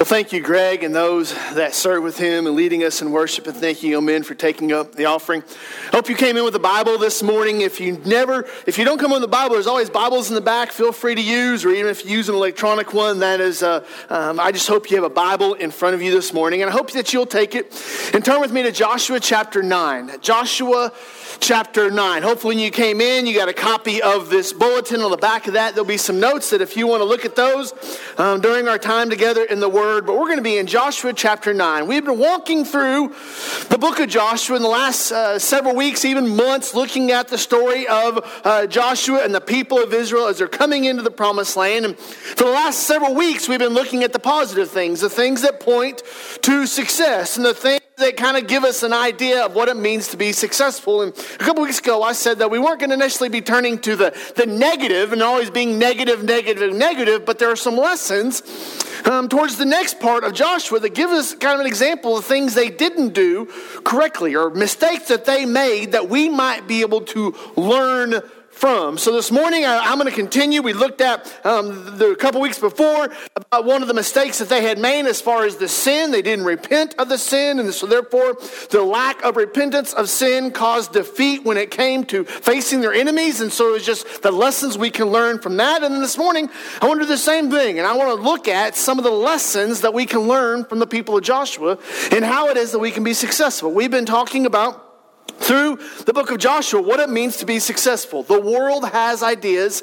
Well, thank you, Greg, and those that serve with him and leading us in worship. And thank you, men, for taking up the offering. Hope you came in with the Bible this morning. If you never, if you don't come with the Bible, there's always Bibles in the back. Feel free to use, or even if you use an electronic one, that is. Uh, um, I just hope you have a Bible in front of you this morning, and I hope that you'll take it and turn with me to Joshua chapter nine. Joshua chapter 9. Hopefully, when you came in, you got a copy of this bulletin. On the back of that, there'll be some notes that if you want to look at those um, during our time together in the Word. But we're going to be in Joshua chapter 9. We've been walking through the book of Joshua in the last uh, several weeks, even months, looking at the story of uh, Joshua and the people of Israel as they're coming into the promised land. And for the last several weeks, we've been looking at the positive things, the things that point to success, and the things that kind of give us an idea of what it means to be successful. And a couple weeks ago, I said that we weren't going to necessarily be turning to the, the negative and always being negative, negative, negative, but there are some lessons um, towards the next part of Joshua that give us kind of an example of things they didn't do correctly or mistakes that they made that we might be able to learn from. So this morning, I, am going to continue. We looked at um, the, a couple weeks before about one of the mistakes that they had made as far as the sin. They didn't repent of the sin, and so therefore, the lack of repentance of sin caused defeat when it came to facing their enemies. And so it was just the lessons we can learn from that. And then this morning, I want to do the same thing, and I want to look at some of the lessons that we can learn from the people of Joshua and how it is that we can be successful. We've been talking about through the book of Joshua what it means to be successful. The world has ideas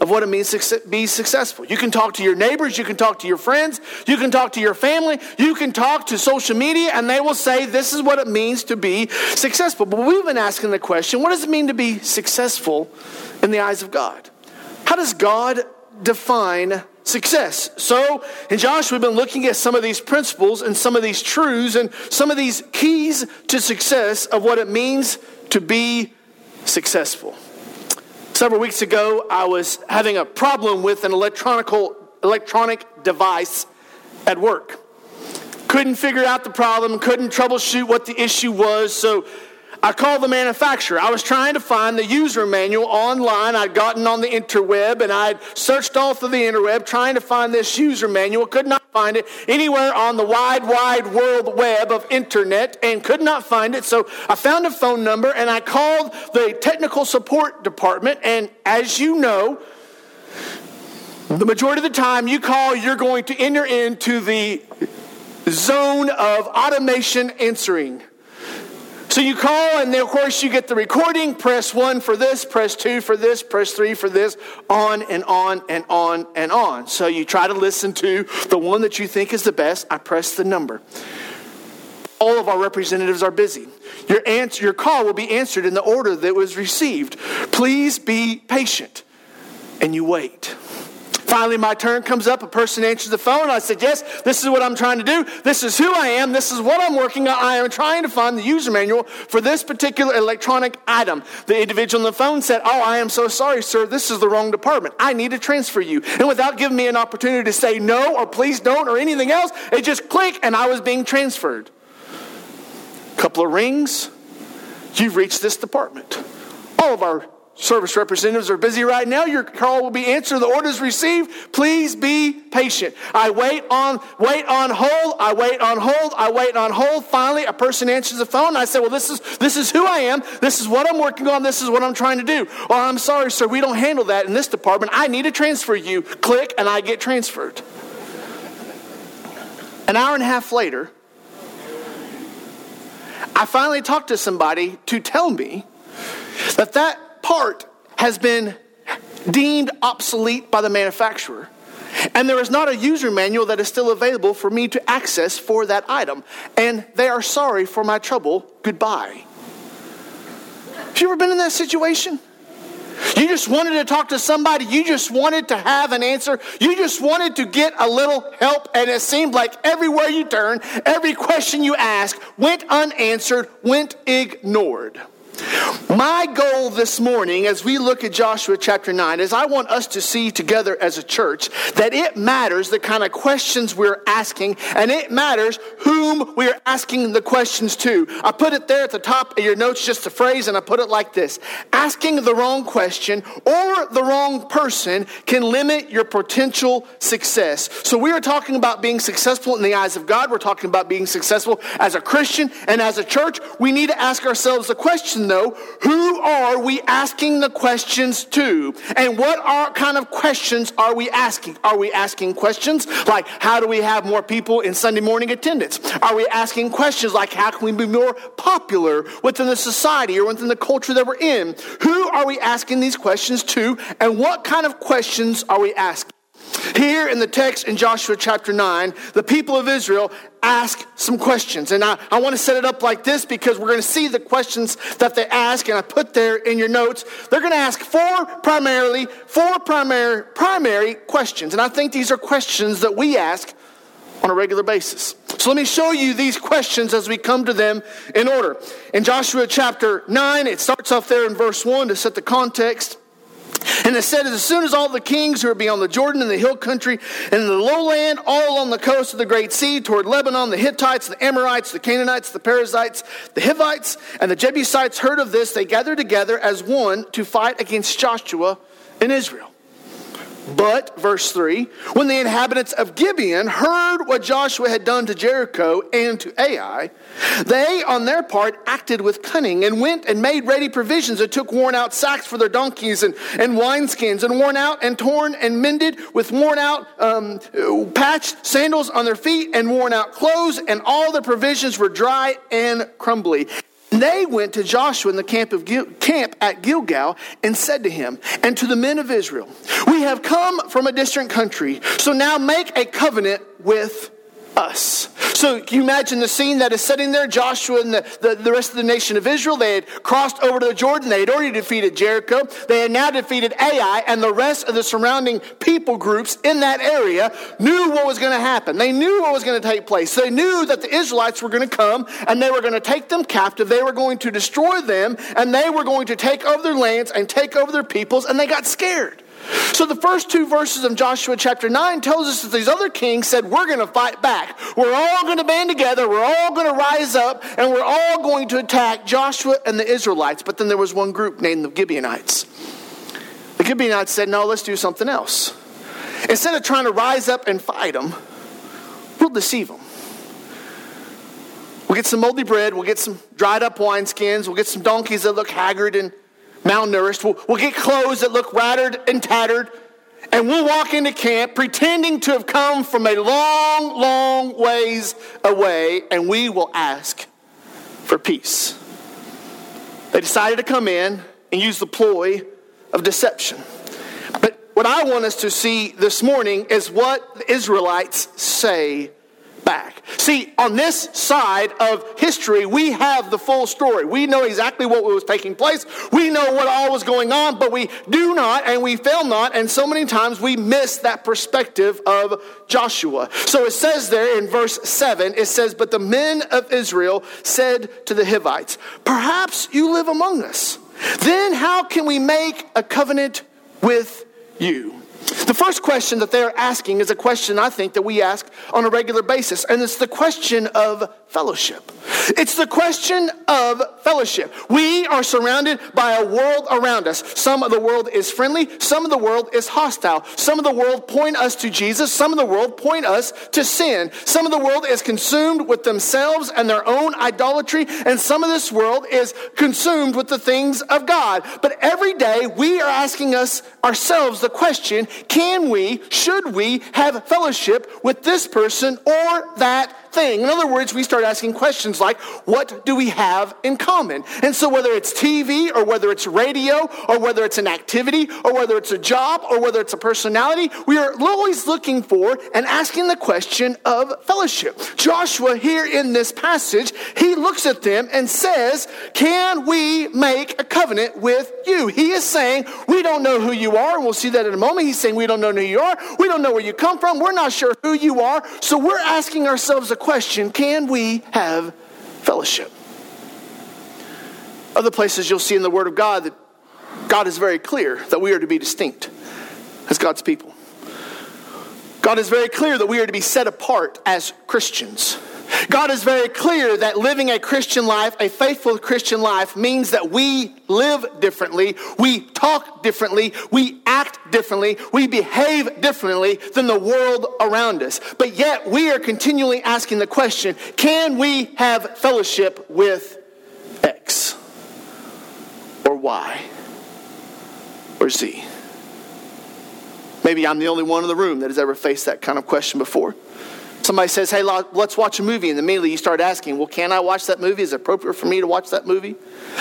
of what it means to be successful. You can talk to your neighbors, you can talk to your friends, you can talk to your family, you can talk to social media, and they will say this is what it means to be successful. But we've been asking the question what does it mean to be successful in the eyes of God? How does God define success. So, in Josh, we've been looking at some of these principles and some of these truths and some of these keys to success of what it means to be successful. Several weeks ago, I was having a problem with an electronic device at work. Couldn't figure out the problem, couldn't troubleshoot what the issue was, so I called the manufacturer. I was trying to find the user manual online. I'd gotten on the interweb and I'd searched all through the interweb trying to find this user manual. Could not find it anywhere on the wide, wide world web of internet and could not find it. So I found a phone number and I called the technical support department. And as you know, the majority of the time you call, you're going to enter into the zone of automation answering. So you call, and then of course you get the recording. Press one for this, press two for this, press three for this, on and on and on and on. So you try to listen to the one that you think is the best. I press the number. All of our representatives are busy. Your, answer, your call will be answered in the order that was received. Please be patient. And you wait. Finally, my turn comes up. A person answers the phone. I said, Yes, this is what I'm trying to do. This is who I am. This is what I'm working on. I am trying to find the user manual for this particular electronic item. The individual on the phone said, Oh, I am so sorry, sir. This is the wrong department. I need to transfer you. And without giving me an opportunity to say no or please don't or anything else, it just clicked and I was being transferred. Couple of rings. You've reached this department. All of our Service representatives are busy right now. Your call will be answered. The orders received. Please be patient. I wait on, wait on hold. I wait on hold. I wait on hold. Finally, a person answers the phone. I say, well, this is, this is who I am. This is what I'm working on. This is what I'm trying to do. Oh, I'm sorry, sir. We don't handle that in this department. I need to transfer you. Click and I get transferred. An hour and a half later, I finally talked to somebody to tell me that that part has been deemed obsolete by the manufacturer. And there is not a user manual that is still available for me to access for that item. And they are sorry for my trouble. Goodbye. Have you ever been in that situation? You just wanted to talk to somebody. You just wanted to have an answer. You just wanted to get a little help. And it seemed like everywhere you turn, every question you asked went unanswered, went ignored. My goal this morning, as we look at Joshua chapter 9, is I want us to see together as a church that it matters the kind of questions we're asking, and it matters whom we are asking the questions to. I put it there at the top of your notes, just a phrase, and I put it like this Asking the wrong question or the wrong person can limit your potential success. So, we are talking about being successful in the eyes of God. We're talking about being successful as a Christian and as a church. We need to ask ourselves the question, though who are we asking the questions to? And what are, kind of questions are we asking? Are we asking questions like, how do we have more people in Sunday morning attendance? Are we asking questions like, how can we be more popular within the society or within the culture that we're in? Who are we asking these questions to? And what kind of questions are we asking? Here in the text in Joshua chapter 9, the people of Israel ask some questions. And I, I want to set it up like this because we're going to see the questions that they ask, and I put there in your notes. They're going to ask four primarily, four primary, primary questions. And I think these are questions that we ask on a regular basis. So let me show you these questions as we come to them in order. In Joshua chapter 9, it starts off there in verse 1 to set the context. And it said, as soon as all the kings who are beyond the Jordan and the hill country and the lowland, all along the coast of the great sea, toward Lebanon, the Hittites, the Amorites, the Canaanites, the Perizzites, the Hivites, and the Jebusites heard of this, they gathered together as one to fight against Joshua in Israel. But, verse 3, when the inhabitants of Gibeon heard what Joshua had done to Jericho and to Ai, they, on their part, acted with cunning and went and made ready provisions and took worn out sacks for their donkeys and, and wineskins, and worn out and torn and mended with worn out um, patched sandals on their feet and worn out clothes, and all the provisions were dry and crumbly. They went to Joshua in the camp, of Gil- camp at Gilgal and said to him and to the men of Israel, We have come from a distant country, so now make a covenant with us. So you imagine the scene that is sitting there. Joshua and the, the, the, rest of the nation of Israel, they had crossed over to the Jordan. They had already defeated Jericho. They had now defeated Ai, and the rest of the surrounding people groups in that area knew what was going to happen. They knew what was going to take place. They knew that the Israelites were going to come and they were going to take them captive. They were going to destroy them and they were going to take over their lands and take over their peoples, and they got scared. So the first two verses of Joshua chapter 9 tells us that these other kings said, We're going to fight back. We're all going to band together. We're all going to rise up and we're all going to attack Joshua and the Israelites. But then there was one group named the Gibeonites. The Gibeonites said, No, let's do something else. Instead of trying to rise up and fight them, we'll deceive them. We'll get some moldy bread. We'll get some dried up wineskins. We'll get some donkeys that look haggard and malnourished. We'll, we'll get clothes that look rattered and tattered. And we'll walk into camp pretending to have come from a long, long ways away, and we will ask for peace. They decided to come in and use the ploy of deception. But what I want us to see this morning is what the Israelites say back. See, on this side of history, we have the full story. We know exactly what was taking place. We know what all was going on, but we do not and we fail not. And so many times we miss that perspective of Joshua. So it says there in verse 7, it says, But the men of Israel said to the Hivites, Perhaps you live among us. Then how can we make a covenant with you? The first question that they're asking is a question I think that we ask on a regular basis, and it's the question of fellowship. It's the question of fellowship. We are surrounded by a world around us. Some of the world is friendly, some of the world is hostile. Some of the world point us to Jesus, some of the world point us to sin. Some of the world is consumed with themselves and their own idolatry, and some of this world is consumed with the things of God. But every day we are asking us ourselves the question, can we, should we have fellowship with this person or that thing. In other words, we start asking questions like, what do we have in common? And so, whether it's TV or whether it's radio or whether it's an activity or whether it's a job or whether it's a personality, we are always looking for and asking the question of fellowship. Joshua, here in this passage, he looks at them and says, Can we make a covenant with you? He is saying, We don't know who you are, and we'll see that in a moment. He's saying, We don't know who you are. We don't know where you come from. We're not sure who you are. So, we're asking ourselves a question Can we have fellowship? Other places you'll see in the Word of God that God is very clear that we are to be distinct as God's people. God is very clear that we are to be set apart as Christians. God is very clear that living a Christian life, a faithful Christian life, means that we live differently, we talk differently, we act differently, we behave differently than the world around us. But yet we are continually asking the question can we have fellowship with X or Y or Z? Maybe I'm the only one in the room that has ever faced that kind of question before. Somebody says, hey, let's watch a movie. And immediately you start asking, well, can I watch that movie? Is it appropriate for me to watch that movie?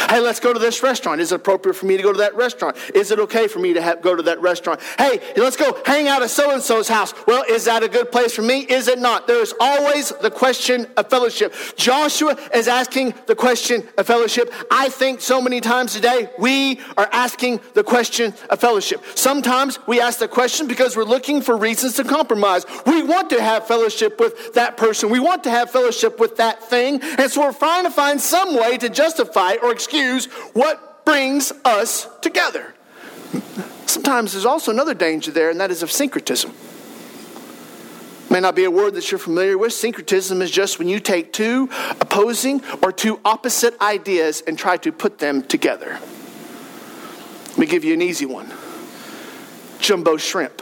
Hey, let's go to this restaurant. Is it appropriate for me to go to that restaurant? Is it okay for me to have, go to that restaurant? Hey, let's go hang out at so and so's house. Well, is that a good place for me? Is it not? There is always the question of fellowship. Joshua is asking the question of fellowship. I think so many times today we are asking the question of fellowship. Sometimes we ask the question because we're looking for reasons to compromise. We want to have fellowship with that person. We want to have fellowship with that thing. And so we're trying to find some way to justify or excuse what brings us together. Sometimes there's also another danger there, and that is of syncretism. May not be a word that you're familiar with. Syncretism is just when you take two opposing or two opposite ideas and try to put them together. Let me give you an easy one jumbo shrimp.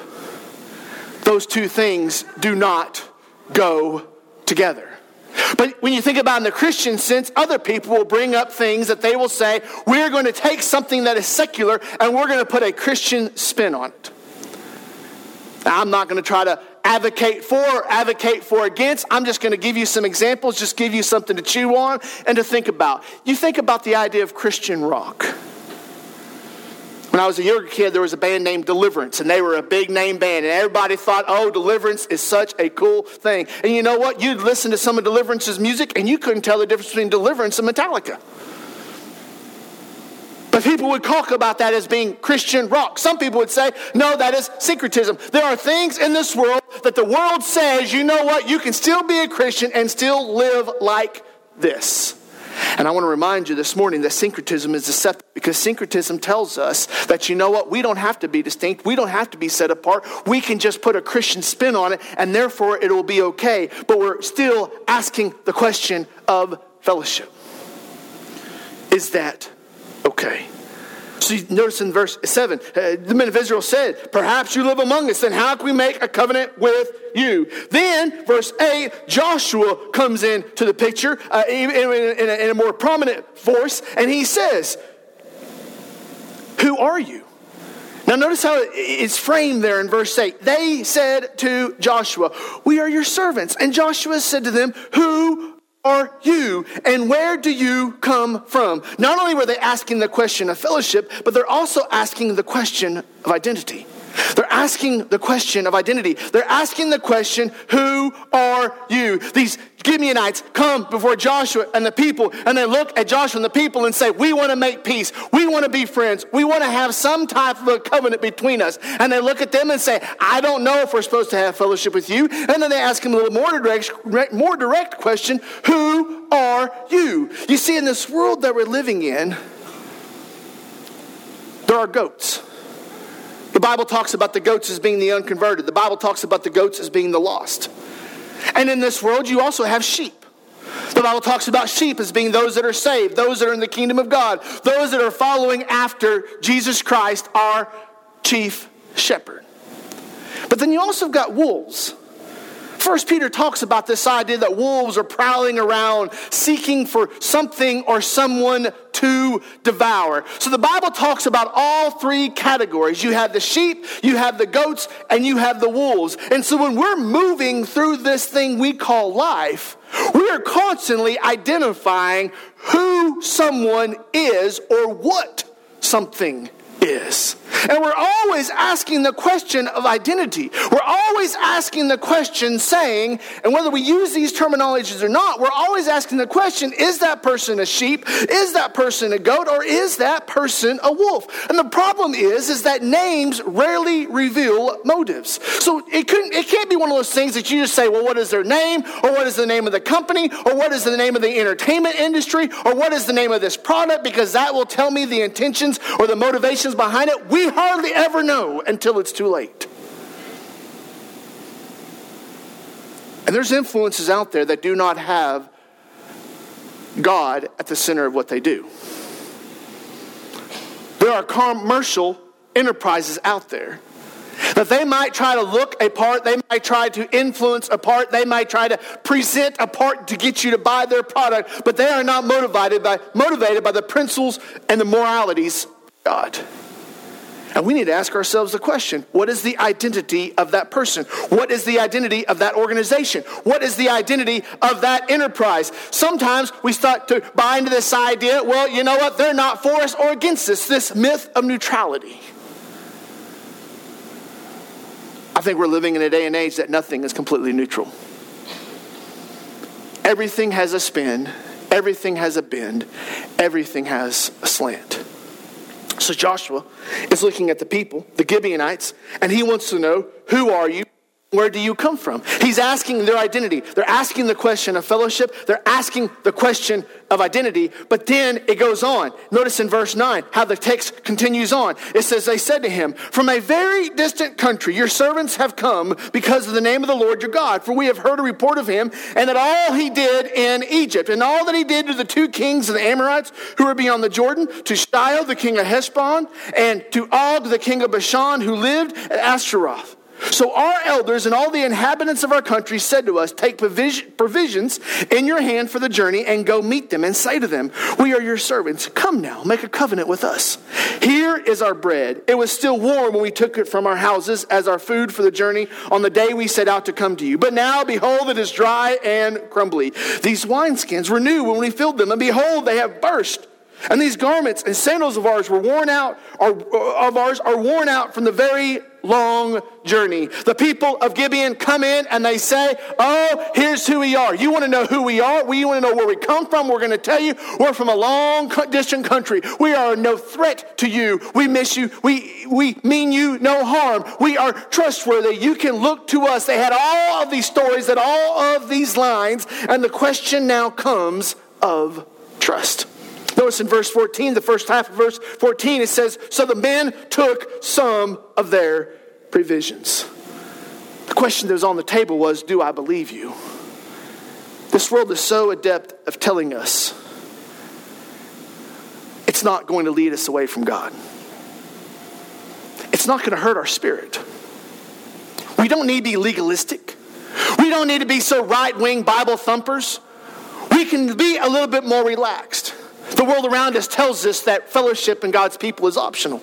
Those two things do not go together. But when you think about in the Christian sense, other people will bring up things that they will say, we're going to take something that is secular and we're going to put a Christian spin on it. Now, I'm not going to try to advocate for or advocate for against. I'm just going to give you some examples, just give you something to chew on and to think about. You think about the idea of Christian rock. When I was a younger kid, there was a band named Deliverance, and they were a big name band, and everybody thought, oh, Deliverance is such a cool thing. And you know what? You'd listen to some of Deliverance's music, and you couldn't tell the difference between Deliverance and Metallica. But people would talk about that as being Christian rock. Some people would say, no, that is syncretism. There are things in this world that the world says, you know what, you can still be a Christian and still live like this. And I want to remind you this morning that syncretism is deceptive because syncretism tells us that, you know what, we don't have to be distinct. We don't have to be set apart. We can just put a Christian spin on it and therefore it will be okay. But we're still asking the question of fellowship. Is that okay? You notice in verse 7, uh, the men of Israel said, Perhaps you live among us, then how can we make a covenant with you? Then, verse 8, Joshua comes into the picture uh, in, in, in, a, in a more prominent force, and he says, Who are you? Now, notice how it's framed there in verse 8. They said to Joshua, We are your servants. And Joshua said to them, Who are you and where do you come from? Not only were they asking the question of fellowship, but they're also asking the question of identity. They're asking the question of identity. They're asking the question, Who are you? These Gibeonites come before Joshua and the people, and they look at Joshua and the people and say, We want to make peace. We want to be friends. We want to have some type of a covenant between us. And they look at them and say, I don't know if we're supposed to have fellowship with you. And then they ask him a little more direct, more direct question Who are you? You see, in this world that we're living in, there are goats. The Bible talks about the goats as being the unconverted. The Bible talks about the goats as being the lost. And in this world, you also have sheep. The Bible talks about sheep as being those that are saved, those that are in the kingdom of God, those that are following after Jesus Christ, our chief shepherd. But then you also have got wolves. First Peter talks about this idea that wolves are prowling around seeking for something or someone to devour. So the Bible talks about all three categories. You have the sheep, you have the goats, and you have the wolves. And so when we're moving through this thing we call life, we are constantly identifying who someone is or what something is. And we're always asking the question of identity. We're always asking the question saying, and whether we use these terminologies or not, we're always asking the question is that person a sheep? Is that person a goat? Or is that person a wolf? And the problem is, is that names rarely reveal motives. So it, couldn't, it can't be one of those things that you just say, well, what is their name? Or what is the name of the company? Or what is the name of the entertainment industry? Or what is the name of this product? Because that will tell me the intentions or the motivations behind it. We hardly ever know until it's too late. And there's influences out there that do not have God at the center of what they do. There are commercial enterprises out there that they might try to look a part, they might try to influence a part, they might try to present a part to get you to buy their product, but they are not motivated by, motivated by the principles and the moralities of God. And we need to ask ourselves the question what is the identity of that person? What is the identity of that organization? What is the identity of that enterprise? Sometimes we start to buy into this idea well, you know what? They're not for us or against us, this myth of neutrality. I think we're living in a day and age that nothing is completely neutral. Everything has a spin, everything has a bend, everything has a slant. So Joshua is looking at the people, the Gibeonites, and he wants to know, Who are you? Where do you come from? He's asking their identity. They're asking the question of fellowship. They're asking the question of identity. But then it goes on. Notice in verse 9 how the text continues on. It says, They said to him, From a very distant country, your servants have come because of the name of the Lord your God. For we have heard a report of him and that all he did in Egypt and all that he did to the two kings of the Amorites who were beyond the Jordan, to Sihon, the king of Heshbon, and to Og, the king of Bashan, who lived at Ashtaroth. So our elders and all the inhabitants of our country said to us, Take provisions in your hand for the journey and go meet them and say to them, We are your servants. Come now, make a covenant with us. Here is our bread. It was still warm when we took it from our houses as our food for the journey on the day we set out to come to you. But now, behold, it is dry and crumbly. These wineskins were new when we filled them, and behold, they have burst. And these garments and sandals of ours were worn out, of ours are worn out from the very long journey. The people of Gibeon come in and they say, Oh, here's who we are. You want to know who we are? We want to know where we come from? We're going to tell you we're from a long, distant country. We are no threat to you. We miss you. We, we mean you no harm. We are trustworthy. You can look to us. They had all of these stories and all of these lines, and the question now comes of trust. Notice in verse 14, the first half of verse 14, it says, So the men took some of their provisions. The question that was on the table was, Do I believe you? This world is so adept of telling us it's not going to lead us away from God. It's not going to hurt our spirit. We don't need to be legalistic. We don't need to be so right wing Bible thumpers. We can be a little bit more relaxed. The world around us tells us that fellowship in God's people is optional.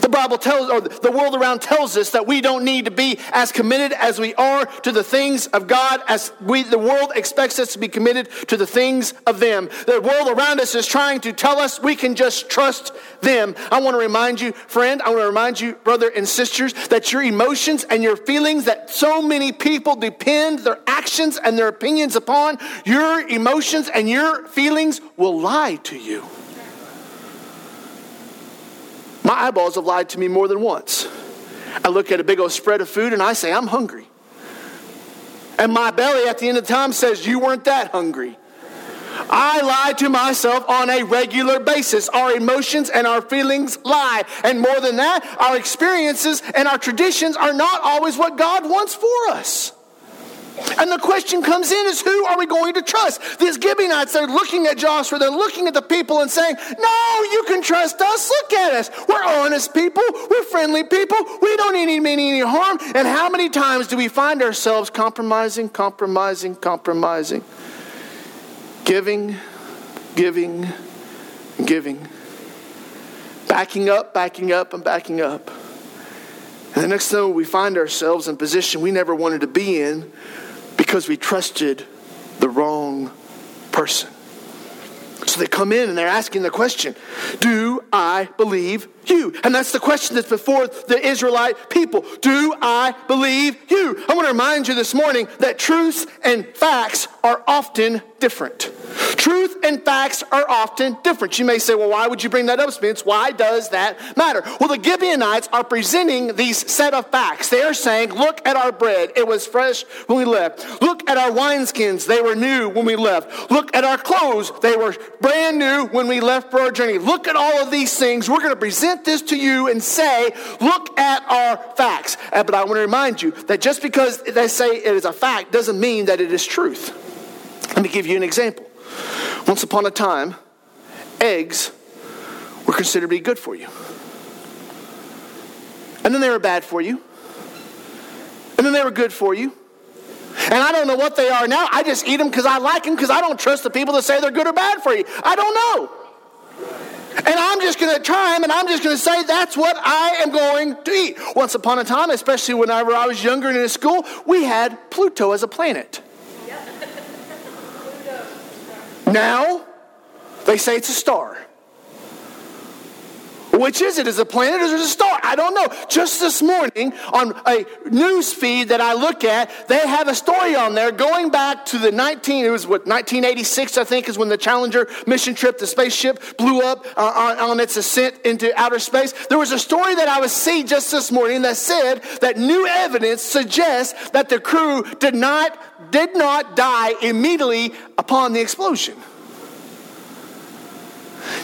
The Bible tells, or the world around tells us that we don't need to be as committed as we are to the things of God as we, the world expects us to be committed to the things of them. The world around us is trying to tell us we can just trust them. I want to remind you, friend, I want to remind you, brother and sisters, that your emotions and your feelings that so many people depend their actions and their opinions upon, your emotions and your feelings will lie to you. My eyeballs have lied to me more than once. I look at a big old spread of food and I say, I'm hungry. And my belly at the end of the time says, You weren't that hungry. I lie to myself on a regular basis. Our emotions and our feelings lie. And more than that, our experiences and our traditions are not always what God wants for us. And the question comes in is who are we going to trust? These Gibeonites, they're looking at Joshua, they're looking at the people and saying, No, you can trust us. Look at us. We're honest people, we're friendly people, we don't need mean any harm. And how many times do we find ourselves compromising, compromising, compromising? Giving, giving, giving. Backing up, backing up, and backing up. And the next thing we find ourselves in a position we never wanted to be in because we trusted the wrong person. So they come in and they're asking the question Do I believe you? And that's the question that's before the Israelite people. Do I believe you? I want to remind you this morning that truths and facts are often different. Truth and facts are often different. You may say, well, why would you bring that up, Spence? Why does that matter? Well, the Gibeonites are presenting these set of facts. They are saying, look at our bread. It was fresh when we left. Look at our wineskins. They were new when we left. Look at our clothes. They were brand new when we left for our journey. Look at all of these things. We're going to present this to you and say, look at our facts. Uh, but I want to remind you that just because they say it is a fact doesn't mean that it is truth. Let me give you an example. Once upon a time, eggs were considered to be good for you. And then they were bad for you. And then they were good for you. And I don't know what they are now. I just eat them because I like them because I don't trust the people that say they're good or bad for you. I don't know. And I'm just going to try them and I'm just going to say that's what I am going to eat. Once upon a time, especially whenever I was younger and in school, we had Pluto as a planet. Now, they say it's a star. Which is it? Is it a planet or is it a star? I don't know. Just this morning on a news feed that I look at, they have a story on there going back to the 19, it was what, 1986, I think, is when the Challenger mission trip, the spaceship blew up uh, on, on its ascent into outer space. There was a story that I was seeing just this morning that said that new evidence suggests that the crew did not, did not die immediately upon the explosion.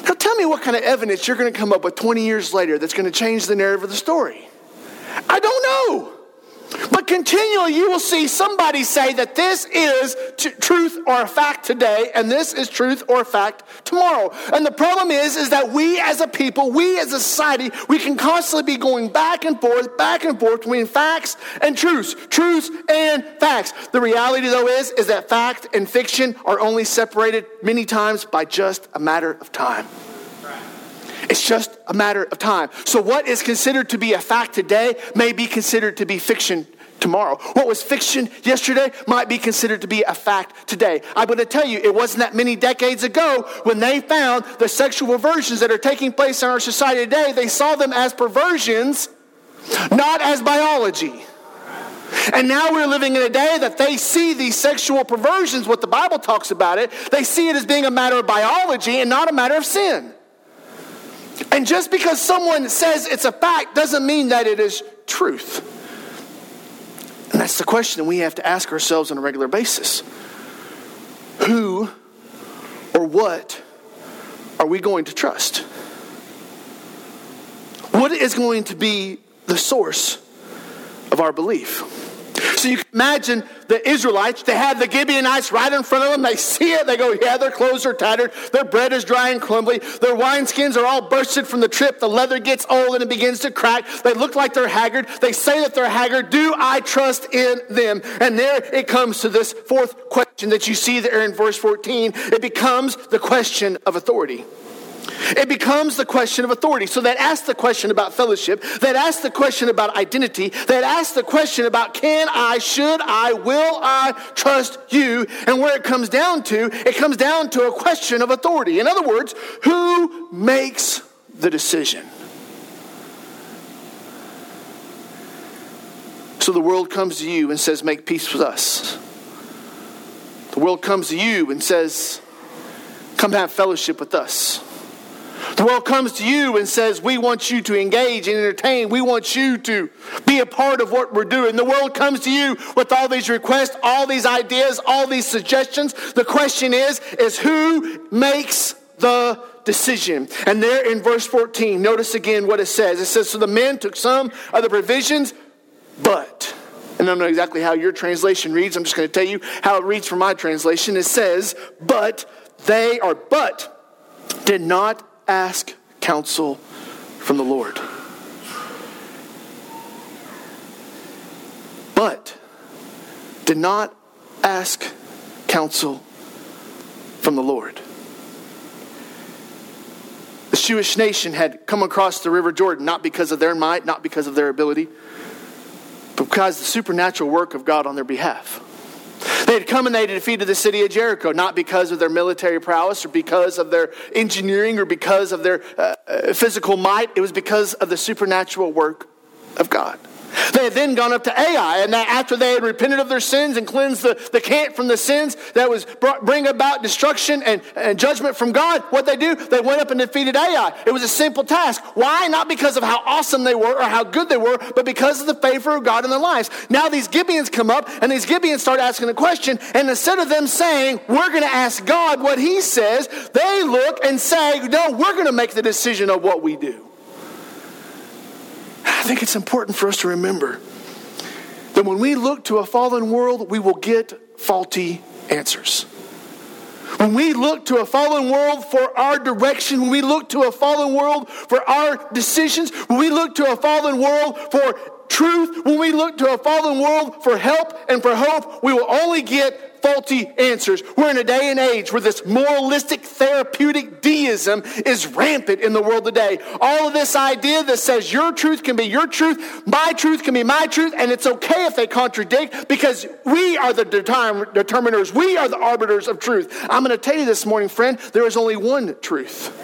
Now tell me what kind of evidence you're going to come up with 20 years later that's going to change the narrative of the story. I don't know. But continually, you will see somebody say that this is t- truth or a fact today, and this is truth or a fact tomorrow. And the problem is, is that we as a people, we as a society, we can constantly be going back and forth, back and forth between facts and truths, truths and facts. The reality, though, is, is that fact and fiction are only separated many times by just a matter of time. It's just a matter of time. So, what is considered to be a fact today may be considered to be fiction tomorrow. What was fiction yesterday might be considered to be a fact today. I'm going to tell you, it wasn't that many decades ago when they found the sexual perversions that are taking place in our society today, they saw them as perversions, not as biology. And now we're living in a day that they see these sexual perversions, what the Bible talks about it, they see it as being a matter of biology and not a matter of sin. And just because someone says it's a fact doesn't mean that it is truth. And that's the question we have to ask ourselves on a regular basis. Who or what are we going to trust? What is going to be the source of our belief? So you can imagine the Israelites, they have the Gibeonites right in front of them. They see it. They go, yeah, their clothes are tattered. Their bread is dry and crumbly. Their wineskins are all bursted from the trip. The leather gets old and it begins to crack. They look like they're haggard. They say that they're haggard. Do I trust in them? And there it comes to this fourth question that you see there in verse 14. It becomes the question of authority. It becomes the question of authority. So that asks the question about fellowship, that asks the question about identity, that asks the question about can I, should I, will I trust you? And where it comes down to, it comes down to a question of authority. In other words, who makes the decision? So the world comes to you and says, Make peace with us. The world comes to you and says, Come have fellowship with us. The world comes to you and says, We want you to engage and entertain. We want you to be a part of what we're doing. The world comes to you with all these requests, all these ideas, all these suggestions. The question is, is who makes the decision? And there in verse 14, notice again what it says. It says, So the men took some of the provisions, but. And I don't know exactly how your translation reads. I'm just going to tell you how it reads from my translation. It says, But they are, but did not ask counsel from the Lord. But did not ask counsel from the Lord. The Jewish nation had come across the River Jordan not because of their might, not because of their ability, but because the supernatural work of God on their behalf. They had come and they had defeated the city of Jericho, not because of their military prowess or because of their engineering or because of their uh, uh physical might. It was because of the supernatural work of God. They had then gone up to Ai, and after they had repented of their sins and cleansed the, the camp from the sins that was brought, bring about destruction and, and judgment from God, what they do? They went up and defeated Ai. It was a simple task. Why? Not because of how awesome they were or how good they were, but because of the favor of God in their lives. Now these Gibeons come up, and these Gibeons start asking a question, and instead of them saying, we're going to ask God what he says, they look and say, no, we're going to make the decision of what we do. I think it's important for us to remember that when we look to a fallen world, we will get faulty answers. When we look to a fallen world for our direction, when we look to a fallen world for our decisions, when we look to a fallen world for truth, when we look to a fallen world for help and for hope, we will only get faulty answers. We're in a day and age where this moralistic therapeutic deism is rampant in the world today. All of this idea that says your truth can be your truth, my truth can be my truth, and it's okay if they contradict because we are the determiners, we are the arbiters of truth. I'm going to tell you this morning, friend, there is only one truth.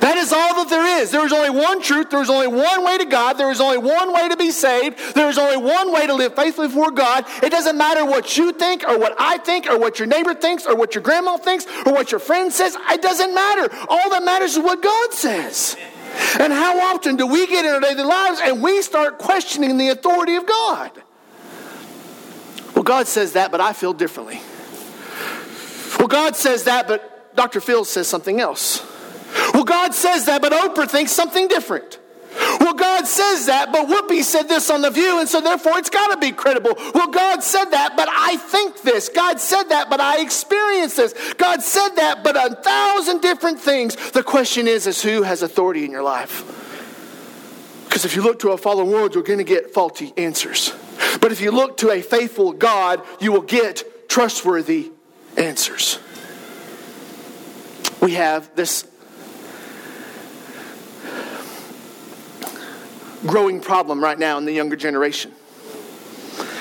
That is all that there is. There is only one truth. There is only one way to God. There is only one way to be saved. There is only one way to live faithfully before God. It doesn't matter what you think or what I I think or what your neighbor thinks or what your grandma thinks or what your friend says. It doesn't matter. All that matters is what God says. And how often do we get in our daily lives and we start questioning the authority of God? Well, God says that, but I feel differently. Well, God says that, but Dr. Phil says something else. Well, God says that, but Oprah thinks something different. Well, God says that, but Whoopi said this on The View, and so therefore it's got to be credible. Well, God said that, but I think this. God said that, but I experienced this. God said that, but a thousand different things. The question is, is who has authority in your life? Because if you look to a fallen world, you're going to get faulty answers. But if you look to a faithful God, you will get trustworthy answers. We have this growing problem right now in the younger generation.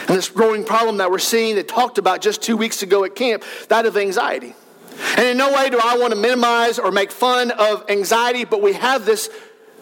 And this growing problem that we're seeing that talked about just two weeks ago at camp, that of anxiety. And in no way do I want to minimize or make fun of anxiety, but we have this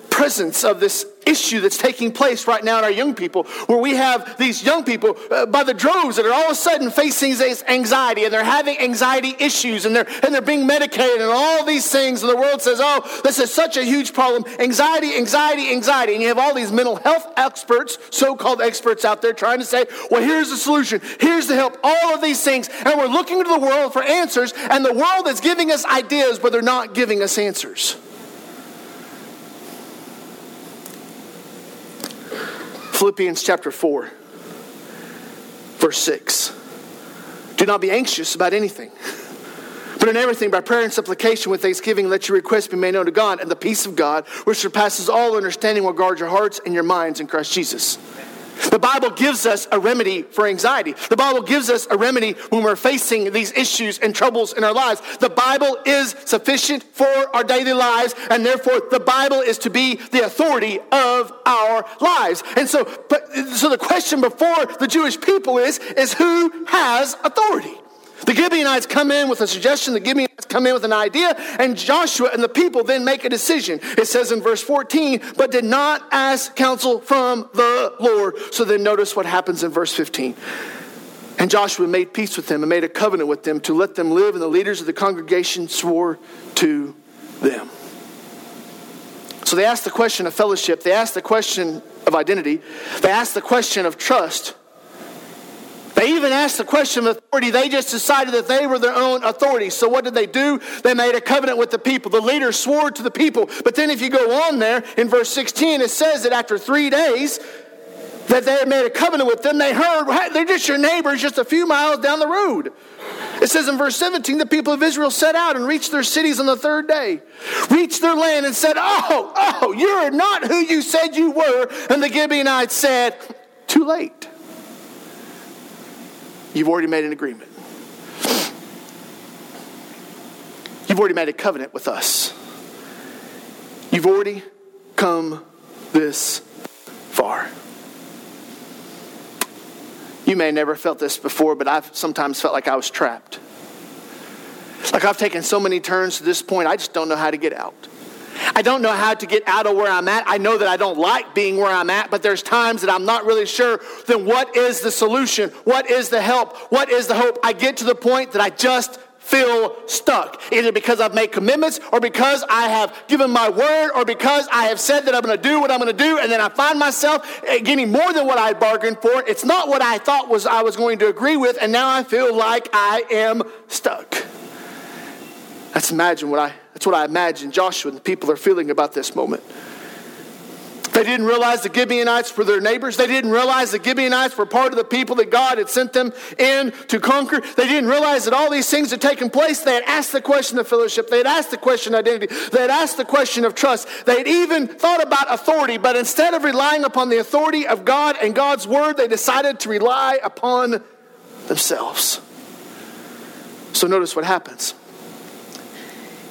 presence of this issue that's taking place right now in our young people, where we have these young people uh, by the droves that are all of a sudden facing this anxiety and they're having anxiety issues and they're, and they're being medicated and all these things. And the world says, oh, this is such a huge problem. Anxiety, anxiety, anxiety. And you have all these mental health experts, so called experts out there trying to say, well, here's the solution, here's the help, all of these things. And we're looking to the world for answers, and the world is giving us ideas, but they're not giving us answers. Philippians chapter 4, verse 6. Do not be anxious about anything, but in everything, by prayer and supplication with thanksgiving, let your requests be made known to God, and the peace of God, which surpasses all understanding, will guard your hearts and your minds in Christ Jesus. The Bible gives us a remedy for anxiety. The Bible gives us a remedy when we're facing these issues and troubles in our lives. The Bible is sufficient for our daily lives, and therefore the Bible is to be the authority of our lives. And so, but, so the question before the Jewish people is, is who has authority? The Gibeonites come in with a suggestion, the Gibeonites come in with an idea, and Joshua and the people then make a decision. It says in verse 14, but did not ask counsel from the Lord. So then notice what happens in verse 15. And Joshua made peace with them and made a covenant with them to let them live, and the leaders of the congregation swore to them. So they asked the question of fellowship, they asked the question of identity, they asked the question of trust. They even asked the question of authority. They just decided that they were their own authority. So what did they do? They made a covenant with the people. The leaders swore to the people. But then if you go on there in verse 16, it says that after three days, that they had made a covenant with them. They heard, they're just your neighbors just a few miles down the road. It says in verse 17, the people of Israel set out and reached their cities on the third day, reached their land and said, Oh, oh, you're not who you said you were. And the Gibeonites said, Too late. You've already made an agreement. You've already made a covenant with us. You've already come this far. You may never felt this before, but I've sometimes felt like I was trapped. Like I've taken so many turns to this point, I just don't know how to get out. I don't know how to get out of where I'm at. I know that I don't like being where I'm at, but there's times that I'm not really sure then what is the solution? What is the help? What is the hope? I get to the point that I just feel stuck. Either because I've made commitments or because I have given my word or because I have said that I'm going to do what I'm going to do and then I find myself eh, getting more than what I bargained for. It's not what I thought was I was going to agree with and now I feel like I am stuck. Let's imagine what I that's what I imagine Joshua and the people are feeling about this moment. They didn't realize the Gibeonites were their neighbors. They didn't realize the Gibeonites were part of the people that God had sent them in to conquer. They didn't realize that all these things had taken place. They had asked the question of fellowship. They had asked the question of identity. They had asked the question of trust. They had even thought about authority, but instead of relying upon the authority of God and God's word, they decided to rely upon themselves. So notice what happens.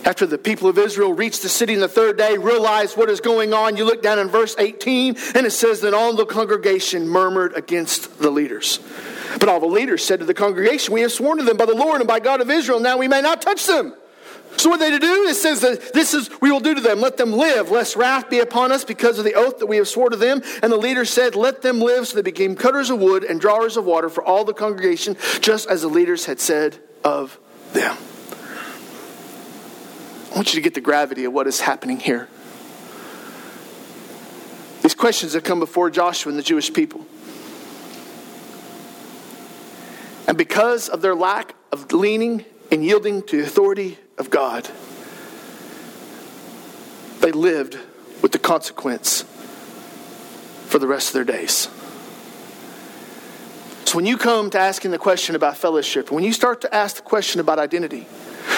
After the people of Israel reached the city in the third day, realized what is going on, you look down in verse 18, and it says that all the congregation murmured against the leaders. But all the leaders said to the congregation, We have sworn to them by the Lord and by God of Israel, now we may not touch them. So what are they to do? It says that this is we will do to them. Let them live, lest wrath be upon us because of the oath that we have sworn to them. And the leaders said, Let them live. So they became cutters of wood and drawers of water for all the congregation, just as the leaders had said of them. I want you to get the gravity of what is happening here. These questions have come before Joshua and the Jewish people. And because of their lack of leaning and yielding to the authority of God, they lived with the consequence for the rest of their days. So when you come to asking the question about fellowship, when you start to ask the question about identity,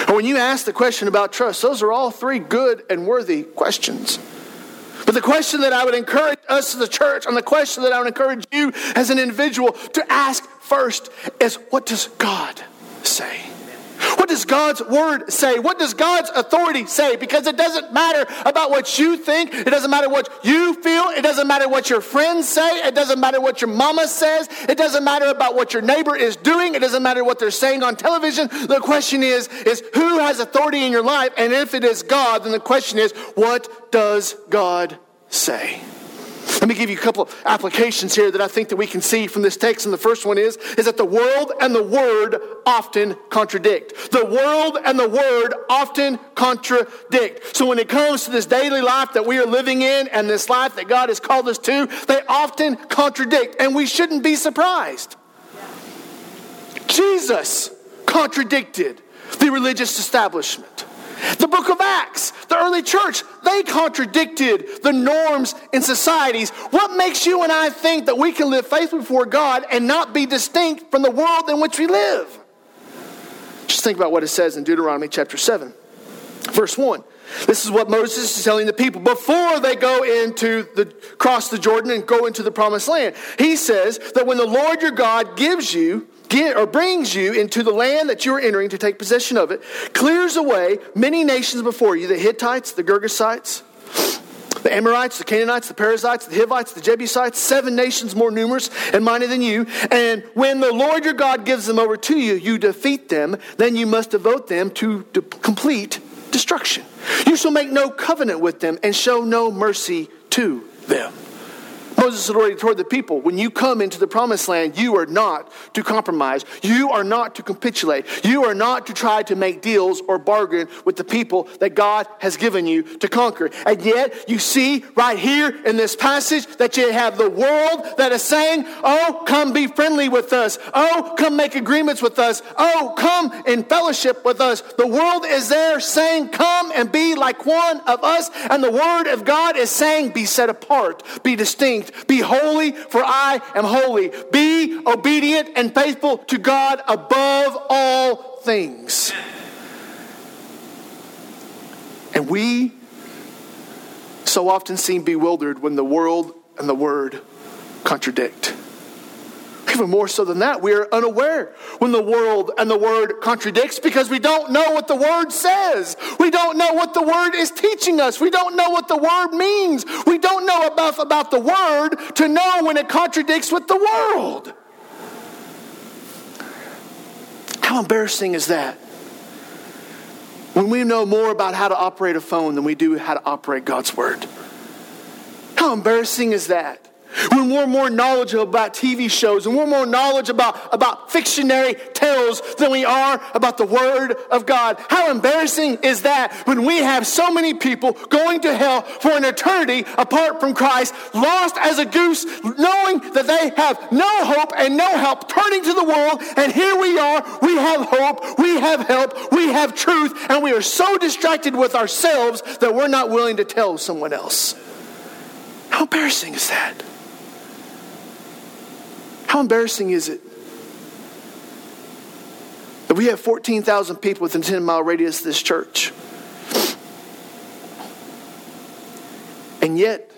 when you ask the question about trust, those are all three good and worthy questions. But the question that I would encourage us as a church, and the question that I would encourage you as an individual to ask first is what does God say? Does God's word say? What does God's authority say? Because it doesn't matter about what you think. It doesn't matter what you feel. It doesn't matter what your friends say. It doesn't matter what your mama says. It doesn't matter about what your neighbor is doing. It doesn't matter what they're saying on television. The question is, is who has authority in your life? And if it is God, then the question is, what does God say? Let me give you a couple of applications here that I think that we can see from this text. And the first one is, is that the world and the word often contradict. The world and the word often contradict. So when it comes to this daily life that we are living in and this life that God has called us to, they often contradict. And we shouldn't be surprised. Jesus contradicted the religious establishment. The book of Acts, the early church, they contradicted the norms in societies. What makes you and I think that we can live faithfully before God and not be distinct from the world in which we live? Just think about what it says in Deuteronomy chapter 7, verse 1. This is what Moses is telling the people before they go into the cross the Jordan and go into the promised land. He says that when the Lord your God gives you get, or brings you into the land that you are entering to take possession of it, clears away many nations before you the Hittites, the Girgashites, the Amorites, the Canaanites, the Perizzites, the Hivites, the Jebusites, seven nations more numerous and mighty than you. And when the Lord your God gives them over to you, you defeat them, then you must devote them to complete destruction. You shall make no covenant with them and show no mercy to them. Moses had already told the people when you come into the promised land, you are not to compromise. You are not to capitulate. You are not to try to make deals or bargain with the people that God has given you to conquer. And yet, you see right here in this passage that you have the world that is saying, Oh, come be friendly with us. Oh, come make agreements with us. Oh, come in fellowship with us. The world is there saying, Come and be like one of us. And the word of God is saying, Be set apart, be distinct, be holy, for I am holy. Be obedient and faithful to God above all things. And we so often seem bewildered when the world and the word contradict. Even more so than that, we are unaware when the world and the word contradicts because we don't know what the word says. We don't know what the word is teaching us. We don't know what the word means. We don't know enough about the word to know when it contradicts with the world. How embarrassing is that? When we know more about how to operate a phone than we do how to operate God's Word. How embarrassing is that? When we're more knowledgeable about TV shows and we're more knowledgeable about, about fictionary tales than we are about the Word of God. How embarrassing is that when we have so many people going to hell for an eternity apart from Christ, lost as a goose, knowing that they have no hope and no help, turning to the world, and here we are, we have hope, we have help, we have truth, and we are so distracted with ourselves that we're not willing to tell someone else. How embarrassing is that? How embarrassing is it that we have 14,000 people within 10 mile radius of this church? And yet,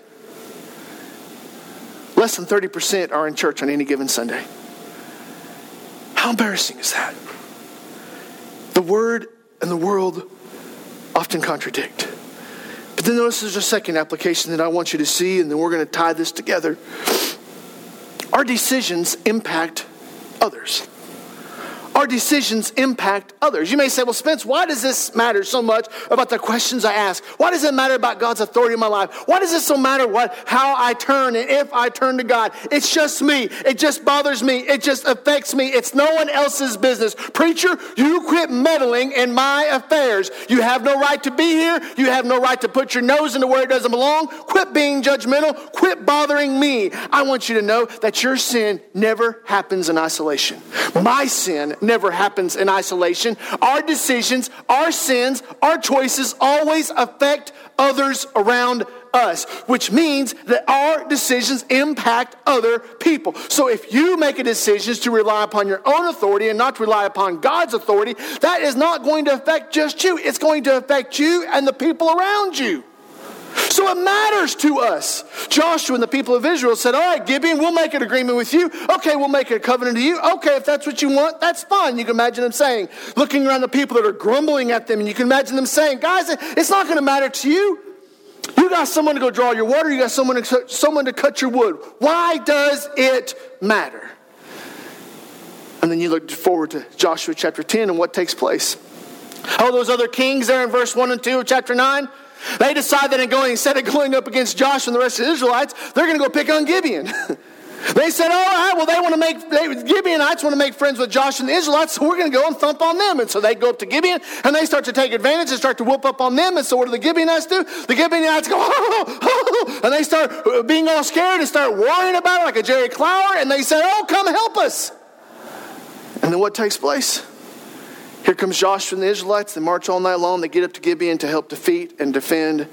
less than 30% are in church on any given Sunday. How embarrassing is that? The word and the world often contradict. But then notice there's a second application that I want you to see, and then we're going to tie this together. Our decisions impact others. Our decisions impact others. You may say, Well, Spence, why does this matter so much about the questions I ask? Why does it matter about God's authority in my life? Why does it so matter what how I turn and if I turn to God? It's just me. It just bothers me. It just affects me. It's no one else's business. Preacher, you quit meddling in my affairs. You have no right to be here. You have no right to put your nose into where it doesn't belong. Quit being judgmental. Quit bothering me. I want you to know that your sin never happens in isolation. My sin never happens in isolation. Our decisions, our sins, our choices always affect others around us, which means that our decisions impact other people. So if you make a decision to rely upon your own authority and not to rely upon God's authority, that is not going to affect just you. It's going to affect you and the people around you. It matters to us. Joshua and the people of Israel said, All right, Gibeon, we'll make an agreement with you. Okay, we'll make a covenant to you. Okay, if that's what you want, that's fine. You can imagine them saying, looking around the people that are grumbling at them, and you can imagine them saying, Guys, it's not going to matter to you. You got someone to go draw your water, you got someone to, someone to cut your wood. Why does it matter? And then you look forward to Joshua chapter 10 and what takes place. All those other kings there in verse 1 and 2 of chapter 9, they decide that instead of going up against Joshua and the rest of the Israelites, they're going to go pick on Gibeon. they said, all right, well, they want to make, they, Gibeonites want to make friends with Joshua and the Israelites, so we're going to go and thump on them. And so they go up to Gibeon and they start to take advantage and start to whoop up on them. And so what do the Gibeonites do? The Gibeonites go, oh, oh, oh, and they start uh, being all scared and start worrying about it like a Jerry Clower. And they say, oh, come help us. And then what takes place? Here comes Joshua and the Israelites. They march all night long. They get up to Gibeon to help defeat and defend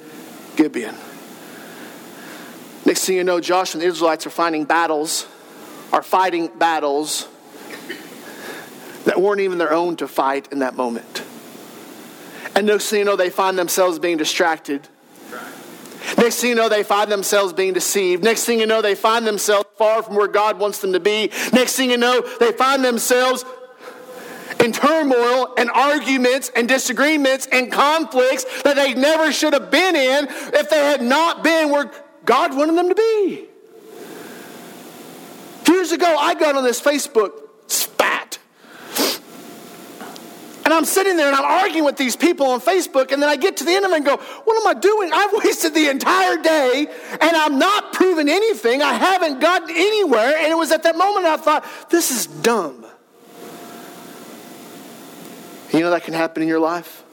Gibeon. Next thing you know, Joshua and the Israelites are finding battles, are fighting battles that weren't even their own to fight in that moment. And next thing you know, they find themselves being distracted. Next thing you know, they find themselves being deceived. Next thing you know, they find themselves far from where God wants them to be. Next thing you know, they find themselves and turmoil and arguments and disagreements and conflicts that they never should have been in if they had not been where God wanted them to be. Years ago, I got on this Facebook spat. And I'm sitting there and I'm arguing with these people on Facebook, and then I get to the end of it and go, What am I doing? I've wasted the entire day and I'm not proving anything. I haven't gotten anywhere. And it was at that moment I thought, This is dumb. You know that can happen in your life?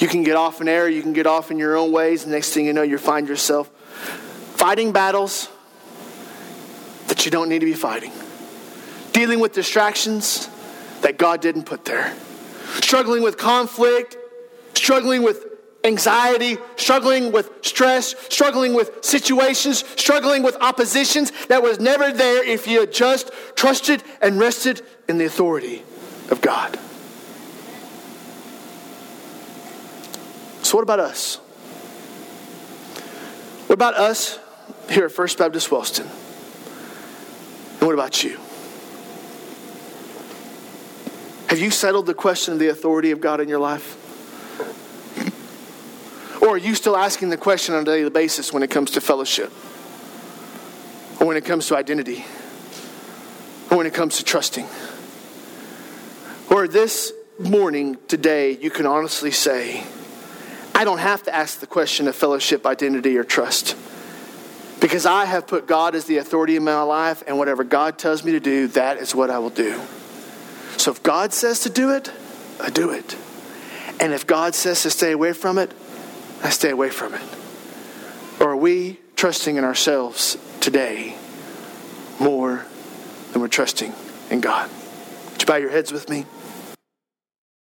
You can get off in error, you can get off in your own ways, next thing you know, you find yourself fighting battles that you don't need to be fighting, dealing with distractions that God didn't put there, struggling with conflict, struggling with anxiety, struggling with stress, struggling with situations, struggling with oppositions that was never there if you had just trusted and rested in the authority of God. So, what about us? What about us here at First Baptist Wellston? And what about you? Have you settled the question of the authority of God in your life? Or are you still asking the question on a daily basis when it comes to fellowship? Or when it comes to identity? Or when it comes to trusting? Or this morning, today, you can honestly say, I don't have to ask the question of fellowship, identity, or trust. Because I have put God as the authority in my life, and whatever God tells me to do, that is what I will do. So if God says to do it, I do it. And if God says to stay away from it, I stay away from it. Or are we trusting in ourselves today more than we're trusting in God? Would you bow your heads with me?